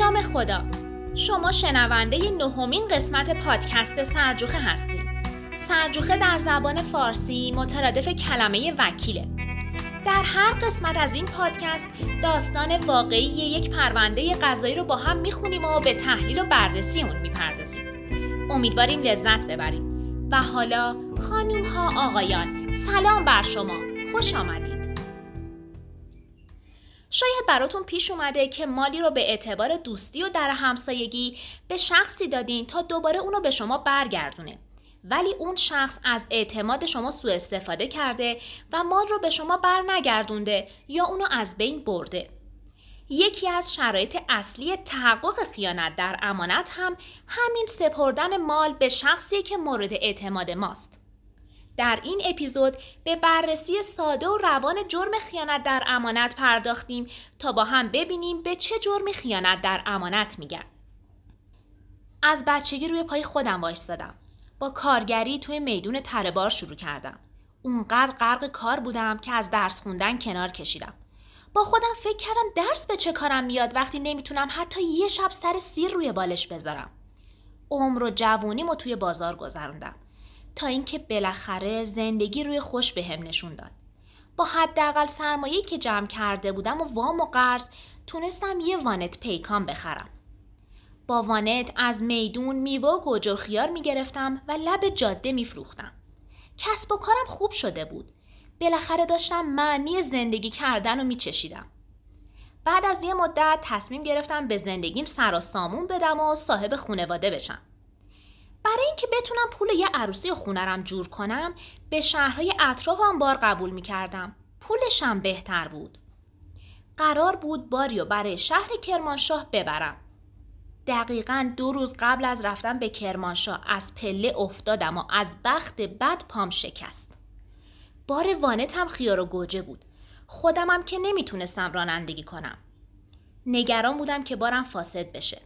نام خدا. شما شنونده نهمین قسمت پادکست سرجوخه هستید. سرجوخه در زبان فارسی مترادف کلمه وکیله. در هر قسمت از این پادکست داستان واقعی یک پرونده قضایی رو با هم می‌خونیم و به تحلیل و بررسی اون می‌پردازیم. امیدواریم لذت ببرید. و حالا خانوم ها آقایان سلام بر شما. خوش آمدید. شاید براتون پیش اومده که مالی رو به اعتبار دوستی و در همسایگی به شخصی دادین تا دوباره اونو به شما برگردونه ولی اون شخص از اعتماد شما سوء استفاده کرده و مال رو به شما بر نگردونده یا اونو از بین برده. یکی از شرایط اصلی تحقق خیانت در امانت هم همین سپردن مال به شخصی که مورد اعتماد ماست. در این اپیزود به بررسی ساده و روان جرم خیانت در امانت پرداختیم تا با هم ببینیم به چه جرمی خیانت در امانت میگن. از بچگی روی پای خودم وایستادم. با کارگری توی میدون تربار شروع کردم. اونقدر غرق کار بودم که از درس خوندن کنار کشیدم. با خودم فکر کردم درس به چه کارم میاد وقتی نمی‌تونم حتی یه شب سر سیر روی بالش بذارم. عمر و جوونیمو توی بازار گذروندم تا اینکه بالاخره زندگی روی خوش بهم هم نشون داد. با حداقل سرمایه‌ای که جمع کرده بودم و وام و قرض تونستم یه وانت پیکان بخرم. با وانت از میدون میوه و گوجه و خیار می‌گرفتم و لب جاده میفروختم. کسب و کارم خوب شده بود. بالاخره داشتم معنی زندگی کردن و میچشیدم. بعد از یه مدت تصمیم گرفتم به زندگیم سر و سامون بدم و صاحب خونواده بشم. برای اینکه بتونم پول یه عروسی خونرم جور کنم به شهرهای اطرافم بار قبول می‌کردم. پولشم بهتر بود. قرار بود باریو برای شهر کرمانشاه ببرم. دقیقا دو روز قبل از رفتن به کرمانشاه از پله افتادم و از بخت بد پام شکست. بار وانت هم خیار و گوجه بود. خودمم که نمی‌تونستم رانندگی کنم. نگران بودم که بارم فاسد بشه.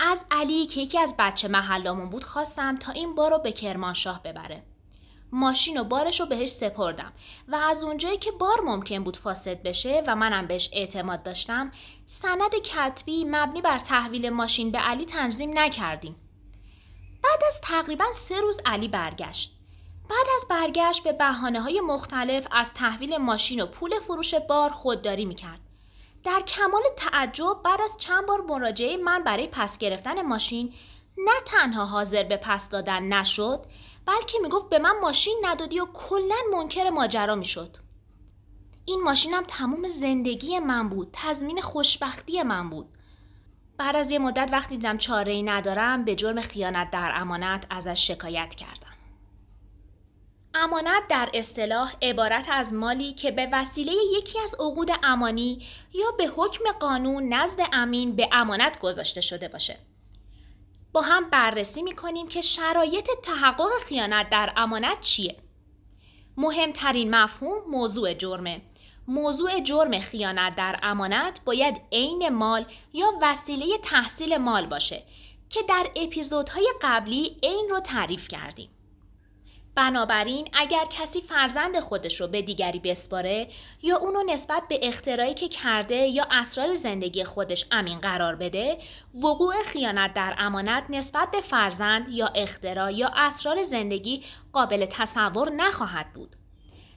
از علی که یکی از بچه محلامون بود خواستم تا این بار رو به کرمانشاه ببره. ماشین و بارش رو بهش سپردم و از اونجایی که بار ممکن بود فاسد بشه و منم بهش اعتماد داشتم سند کتبی مبنی بر تحویل ماشین به علی تنظیم نکردیم. بعد از تقریبا سه روز علی برگشت. بعد از برگشت به بحانه های مختلف از تحویل ماشین و پول فروش بار خودداری می‌کرد. در کمال تعجب بعد از چند بار مراجعه من برای پس گرفتن ماشین نه تنها حاضر به پس دادن نشد بلکه می‌گفت به من ماشین ندادی و کلا منکر ماجرا می‌شد. این ماشینم تمام زندگی من بود تضمین خوشبختی من بود. بعد از یه مدت وقتی دیدم چاره ای ندارم به جرم خیانت در امانت ازش شکایت کردم. امانت در اصطلاح عبارت از مالی که به وسیله یکی از عقود امانی یا به حکم قانون نزد امین به امانت گذاشته شده باشه. با هم بررسی می‌کنیم که شرایط تحقق خیانت در امانت چیه. مهمترین مفهوم موضوع جرمه موضوع جرم خیانت در امانت باید عین مال یا وسیله تحصیل مال باشه که در اپیزودهای قبلی عین رو تعریف کردیم. بنابراین اگر کسی فرزند خودش رو به دیگری بسپاره یا اونو نسبت به اختراعی که کرده یا اسرار زندگی خودش امین قرار بده وقوع خیانت در امانت نسبت به فرزند یا اختراع یا اسرار زندگی قابل تصور نخواهد بود.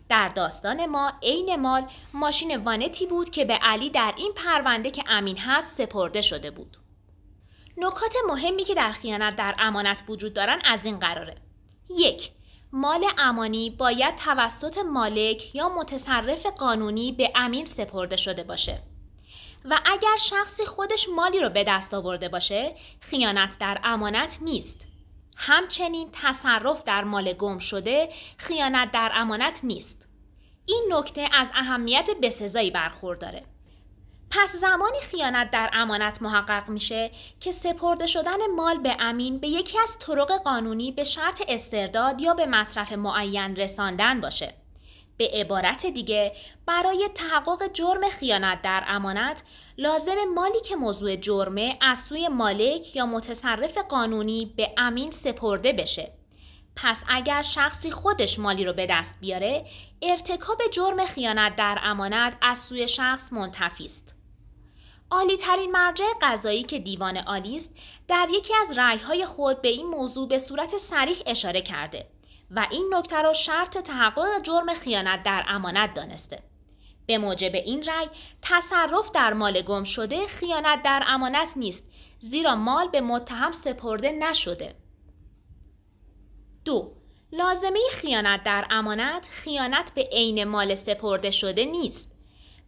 در داستان ما عین مال ماشین وانتی بود که به علی در این پرونده که امین هست سپرده شده بود. نکات مهمی که در خیانت در امانت وجود دارن از این قراره. یک مال امانی باید توسط مالک یا متصرف قانونی به امین سپرده شده باشه. و اگر شخصی خودش مالی رو به دست آورده باشه خیانت در امانت نیست. همچنین تصرف در مال گم شده خیانت در امانت نیست. این نکته از اهمیت بسزایی برخورداره. پس زمانی خیانت در امانت محقق میشه که سپرده شدن مال به امین به یکی از طرق قانونی به شرط استرداد یا به مصرف معین رساندن باشه. به عبارت دیگه برای تحقق جرم خیانت در امانت لازم مالی که موضوع جرمه از سوی مالک یا متصرف قانونی به امین سپرده بشه. پس اگر شخصی خودش مالی رو به دست بیاره ارتکاب جرم خیانت در امانت از سوی شخص منتفی است. عالی ترین مرجع قضایی که دیوان عالی است در یکی از رأیهای خود به این موضوع به صورت صریح اشاره کرده و این نکته را شرط تحقق جرم خیانت در امانت دانسته. به موجب این رأی تصرف در مال گم شده خیانت در امانت نیست زیرا مال به متهم سپرده نشده. دو لازمه خیانت در امانت خیانت به عین مال سپرده شده نیست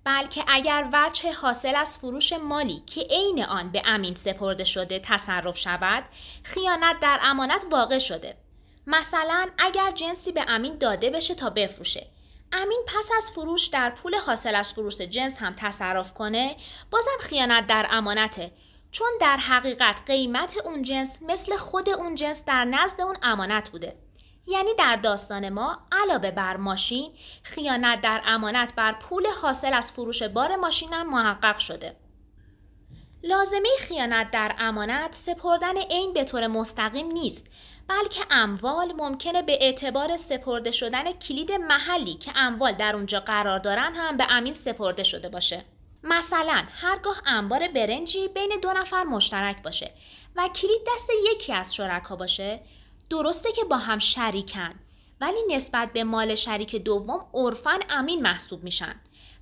بلکه اگر وجه حاصل از فروش مالی که عین آن به امین سپرده شده تصرف شود خیانت در امانت واقع شده. مثلا اگر جنسی به امین داده بشه تا بفروشه. امین پس از فروش در پول حاصل از فروش جنس هم تصرف کنه بازم خیانت در امانته. چون در حقیقت قیمت اون جنس مثل خود اون جنس در نزد اون امانت بوده. یعنی در داستان ما علاوه بر ماشین خیانت در امانت بر پول حاصل از فروش بار ماشین هم محقق شده. لازمه خیانت در امانت سپردن عین به طور مستقیم نیست بلکه اموال ممکنه به اعتبار سپرده شدن کلید محلی که اموال در اونجا قرار دارن هم به امین سپرده شده باشه. مثلا هرگاه انبار برنجی بین دو نفر مشترک باشه و کلید دست یکی از شرکا باشه درسته که با هم شریکن ولی نسبت به مال شریک دوم عرفا امین محسوب میشن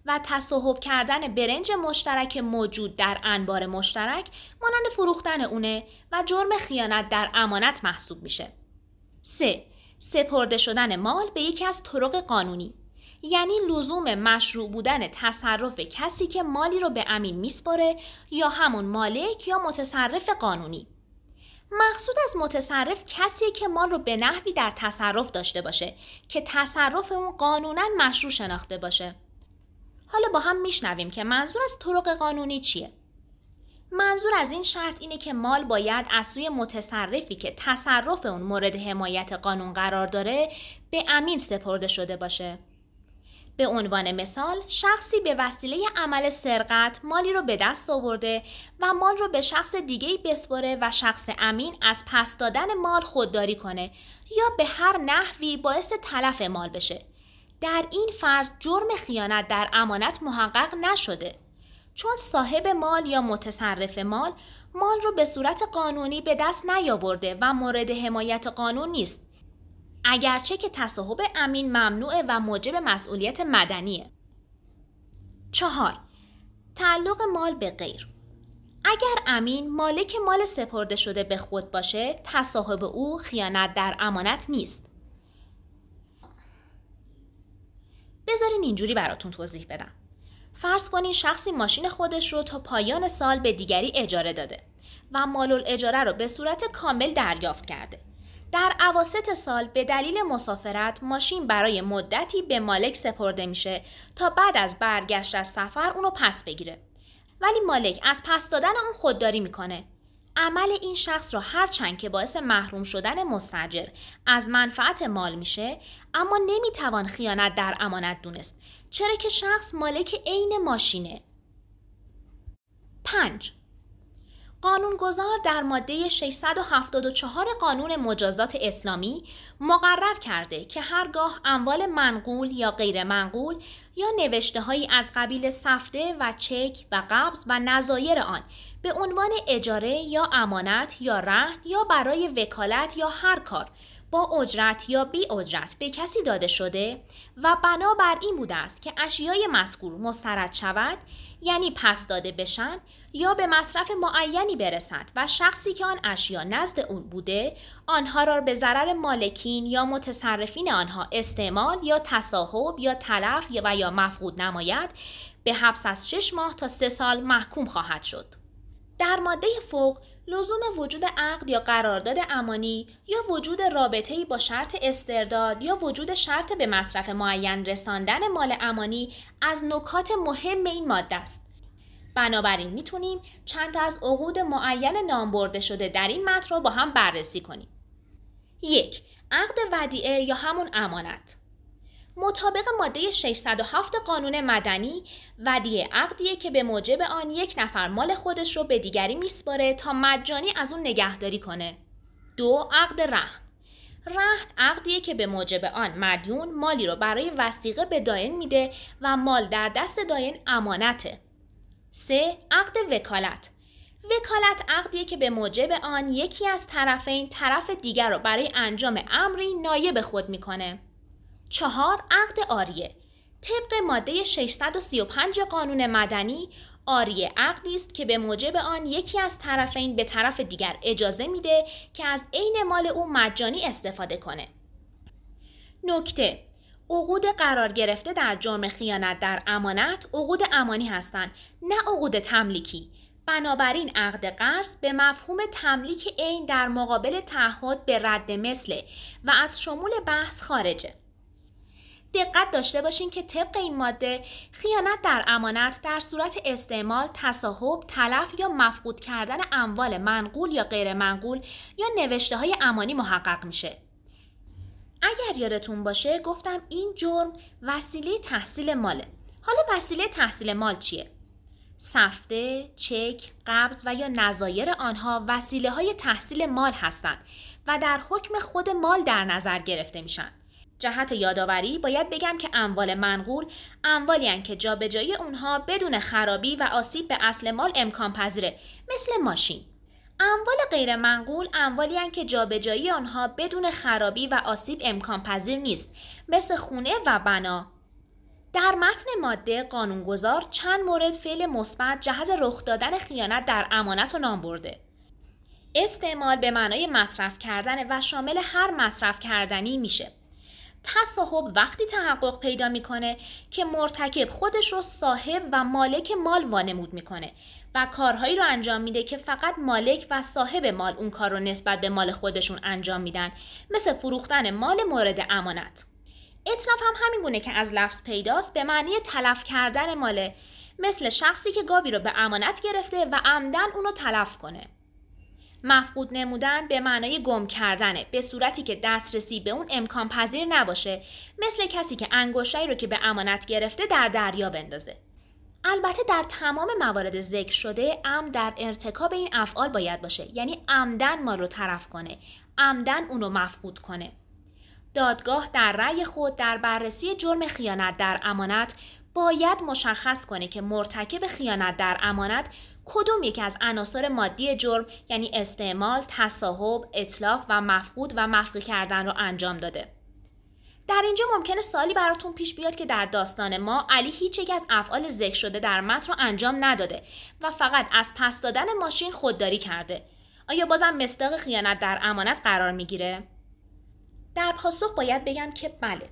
و تصاحب کردن برنج مشترک موجود در انبار مشترک مانند فروختن اونه و جرم خیانت در امانت محسوب میشه. 3. سپرده شدن مال به یکی از طرق قانونی یعنی لزوم مشروع بودن تصرف کسی که مالی رو به امین میسپره یا همون مالک یا متصرف قانونی مقصود از متصرف کسیه که مال رو به نحوی در تصرف داشته باشه که تصرف اون قانونا مشروع شناخته باشه. حالا با هم میشنویم که منظور از طرق قانونی چیه. منظور از این شرط اینه که مال باید از سوی متصرفی که تصرف اون مورد حمایت قانون قرار داره به امین سپرده شده باشه. به عنوان مثال شخصی به وسیله عمل سرقت مالی رو به دست آورده و مال رو به شخص دیگه بسپره و شخص امین از پس دادن مال خودداری کنه یا به هر نحوی باعث تلف مال بشه. در این فرض جرم خیانت در امانت محقق نشده. چون صاحب مال یا متصرف مال مال رو به صورت قانونی به دست نیاورده و مورد حمایت قانون نیست. اگرچه که تصاحب امین ممنوعه و موجب مسئولیت مدنیه. چهار تعلق مال به غیر اگر امین مالک مال سپرده شده به خود باشه تصاحب او خیانت در امانت نیست. بذارین اینجوری براتون توضیح بدم. فرض کنین شخصی ماشین خودش رو تا پایان سال به دیگری اجاره داده و مال اجاره رو به صورت کامل دریافت کرده. در عواست سال به دلیل مسافرت ماشین برای مدتی به مالک سپرده میشه تا بعد از برگشت از سفر اونو پس بگیره. ولی مالک از پس دادن اون خودداری می‌کنه. عمل این شخص را هرچند که باعث محروم شدن مستجر از منفعت مال میشه اما نمی‌توان خیانت در امانت دونست چرا که شخص مالک عین ماشینه 5 قانونگذار در ماده 674 قانون مجازات اسلامی مقرر کرده که هرگاه اموال منقول یا غیر منقول یا نوشته هایی از قبیل سفته و چک و قبض و نظایر آن به عنوان اجاره یا امانت یا رهن یا برای وکالت یا هر کار با اجرت یا بی اجرت به کسی داده شده و بنابر این بوده است که اشیای مذکور مسترد شود یعنی پس داده بشن یا به مصرف معینی برسند و شخصی که آن اشیا نزد او بوده آنها را به ضرر مالکین یا متصرفین آنها استعمال یا تصاحب یا تلف و یا مفقود نماید به حبس از 6 ماه تا 3 سال محکوم خواهد شد. در ماده فوق لزوم وجود عقد یا قرارداد امانی یا وجود رابطه‌ای با شرط استرداد یا وجود شرط به مصرف معین رساندن مال امانی از نکات مهم این ماده است. بنابراین می‌تونیم چند تا از عقود معین نام برده شده در این متن رو با هم بررسی کنیم. یک عقد ودیعه یا همون امانت مطابق ماده 607 قانون مدنی ودیه عقدیه که به موجب آن یک نفر مال خودش رو به دیگری میسپاره تا مجانی از اون نگهداری کنه. دو عقد رهن رهن عقدیه که به موجب آن مدیون مالی رو برای وسیقه به داین میده و مال در دست داین امانته. 3. عقد وکالت وکالت عقدیه که به موجب آن یکی از طرفین طرف دیگر را برای انجام امری نایب خود می‌کنه. چهار عقد آریه. طبق ماده 635 قانون مدنی آریه عقدی است که به موجب آن یکی از طرفین به طرف دیگر اجازه میده که از عین مال او مجانی استفاده کنه. نکته عقود قرار گرفته در جرم خیانت در امانت عقود امانی هستند نه عقود تملیکی. بنابراین عقد قرض به مفهوم تملیک عین در مقابل تعهد به رد مثله و از شمول بحث خارجه. دقت داشته باشین که طبق این ماده خیانت در امانت در صورت استعمال، تصاحب، تلف یا مفقود کردن اموال منقول یا غیر منقول یا نوشته های امانی محقق میشه. اگر یادتون باشه گفتم این جرم وسیله تحصیل ماله. حالا وسیله تحصیل مال چیه؟ سفته، چک، قبض و یا نظایر آنها وسیله های تحصیل مال هستند و در حکم خود مال در نظر گرفته میشن. جهت یادآوری باید بگم که اموال منقول اموالی که جابجایی اونها بدون خرابی و آسیب به اصل مال امکان پذیره مثل ماشین. اموال غیر منقول اموالی که جابجایی آنها بدون خرابی و آسیب امکان پذیر نیست مثل خونه و بنا. در متن ماده قانونگذار چند مورد فعل مثبت جهت رخ دادن خیانت در امانت و نام برده. استعمال به معنای مصرف کردن و شامل هر مصرف کردنی میشه. تصاحب وقتی تحقق پیدا می‌کنه که مرتکب خودش رو صاحب و مالک مال وانمود می‌کنه و کارهایی رو انجام میده که فقط مالک و صاحب مال اون کار رو نسبت به مال خودشون انجام میدن مثل فروختن مال مورد امانت. اطلاف هم همین گونه که از لفظ پیداست به معنی تلف کردن ماله مثل شخصی که گاوی رو به امانت گرفته و عمدن اونو تلف کنه. مفقود نمودن به معنای گم کردنه به صورتی که دسترسی به اون امکان پذیر نباشه مثل کسی که انگشتری رو که به امانت گرفته در دریا بندازه. البته در تمام موارد ذکر شده ام در ارتکاب این افعال باید باشه یعنی عمدن ما رو طرف کنه عمدن اون رو مفقود کنه. دادگاه در رأی خود در بررسی جرم خیانت در امانت باید مشخص کنه که مرتکب خیانت در امانت کدوم یکی از عناصر مادی جرم یعنی استعمال، تصاحب، اطلاف و مفقود و مفقی کردن رو انجام داده. در اینجا ممکنه سالی براتون پیش بیاد که در داستان ما علی هیچ یک از افعال ذکر شده در متن رو انجام نداده و فقط از پس دادن ماشین خودداری کرده. آیا بازم مصداق خیانت در امانت قرار می‌گیره؟ در پاسخ باید بگم که بله.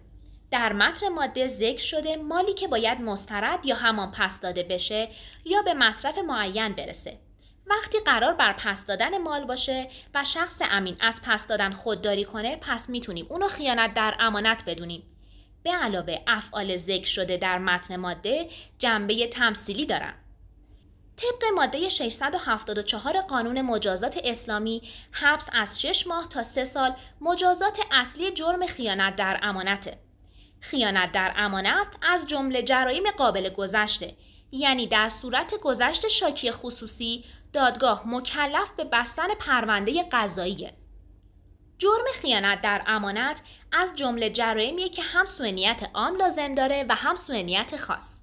در متن ماده ذکر شده مالی که باید مسترد یا همان پس داده بشه یا به مصرف معین برسه. وقتی قرار بر پس دادن مال باشه و شخص امین از پس دادن خودداری کنه پس می‌تونیم اونو خیانت در امانت بدونیم. به علاوه افعال ذکر شده در متن ماده جنبه تمثیلی دارن. طبق ماده 674 قانون مجازات اسلامی حبس از 6 ماه تا 3 سال مجازات اصلی جرم خیانت در امانته. خیانت در امانت از جمله جرایم قابل گذشته یعنی در صورت گذشت شاکی خصوصی دادگاه مکلف به بستن پرونده قضاییه. جرم خیانت در امانت از جمله جرایمیه که هم سوء عام لازم داره و هم سوء خاص.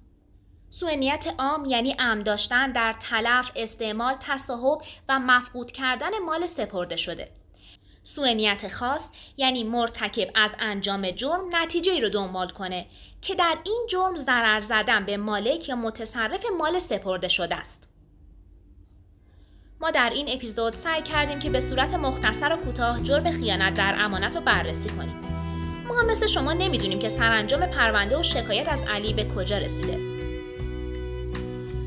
سوء عام یعنی ام داشتن در تلف، استعمال، تصاحب و مفقود کردن مال سپرده شده. سوء خاص یعنی مرتکب از انجام جرم نتیجه ای رو دنبال کنه که در این جرم ضرر زدن به مالک یا متصرف مال سپرده شده است. ما در این اپیزود سعی کردیم که به صورت مختصر و کوتاه جرم خیانت در امانت رو بررسی کنیم. ما هم مثل شما نمی‌دونیم که سرانجام پرونده و شکایت از علی به کجا رسیده.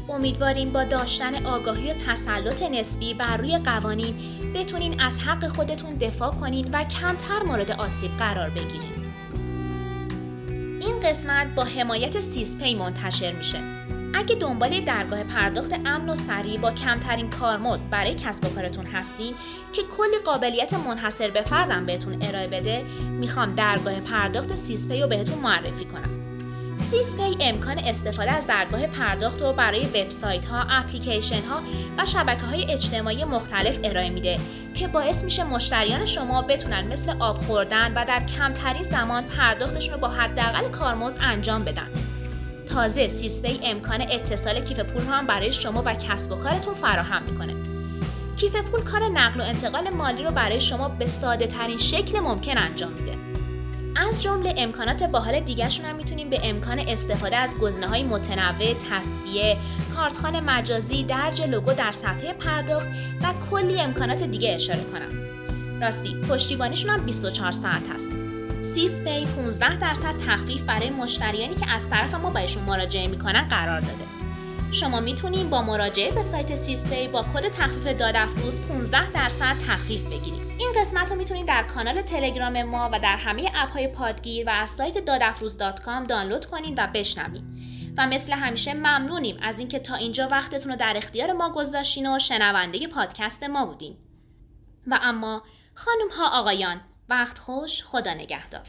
امیدواریم با داشتن آگاهی و تسلط نسبی بر روی قوانین بتونین از حق خودتون دفاع کنین و کمتر مورد آسیب قرار بگیرید. این قسمت با حمایت سیسپی منتشر میشه. اگه دنبال درگاه پرداخت امن و سریع با کمترین کارمزد برای کسب و کارتون هستین که کلی قابلیت منحصر به فردم بهتون ارائه بده می‌خوام درگاه پرداخت سیسپی رو بهتون معرفی کنم سیسپی امکان استفاده از درگاه پرداخت رو برای وبسایت ها، اپلیکیشن ها و شبکه های اجتماعی مختلف ارائه میده که باعث میشه مشتریان شما بتونن مثل آب خوردن و در کمترین زمان پرداختشون رو با حداقل کارمزد انجام بدن. تازه سیسپی امکان اتصال کیف پول رو هم برای شما و کسب و کارتون فراهم می‌کنه کیف پول کار نقل و انتقال مالی رو برای شما به ساده ترین شکل ممکن انجام میده از جمله امکانات باحال دیگرشون هم می‌تونیم به امکان استفاده از گزینه های متنوع تصویه، کارتخان مجازی، درج لوگو در صفحه پرداخت و کلی امکانات دیگه اشاره کنم. راستی پشتیبانیشون هم 24 ساعت هست. سیسپی 15 درصد تخفیف برای مشتریانی که از طرف ما بهشون مراجعه می‌کنن قرار داده. شما می‌تونید با مراجعه به سایت سیسپی با کد تخفیف دادافروز 15 درصد تخفیف بگیرید. این قسمت رو می‌تونید در کانال تلگرام ما و در همه اپ های پادگیر و از سایت دادافروز.com دانلود کنید و بشنوید. و مثل همیشه ممنونیم از اینکه تا اینجا وقتتون رو در اختیار ما گذاشتین و شنونده پادکست ما بودین. و اما خانم ها آقایان وقت خوش خدا نگهدار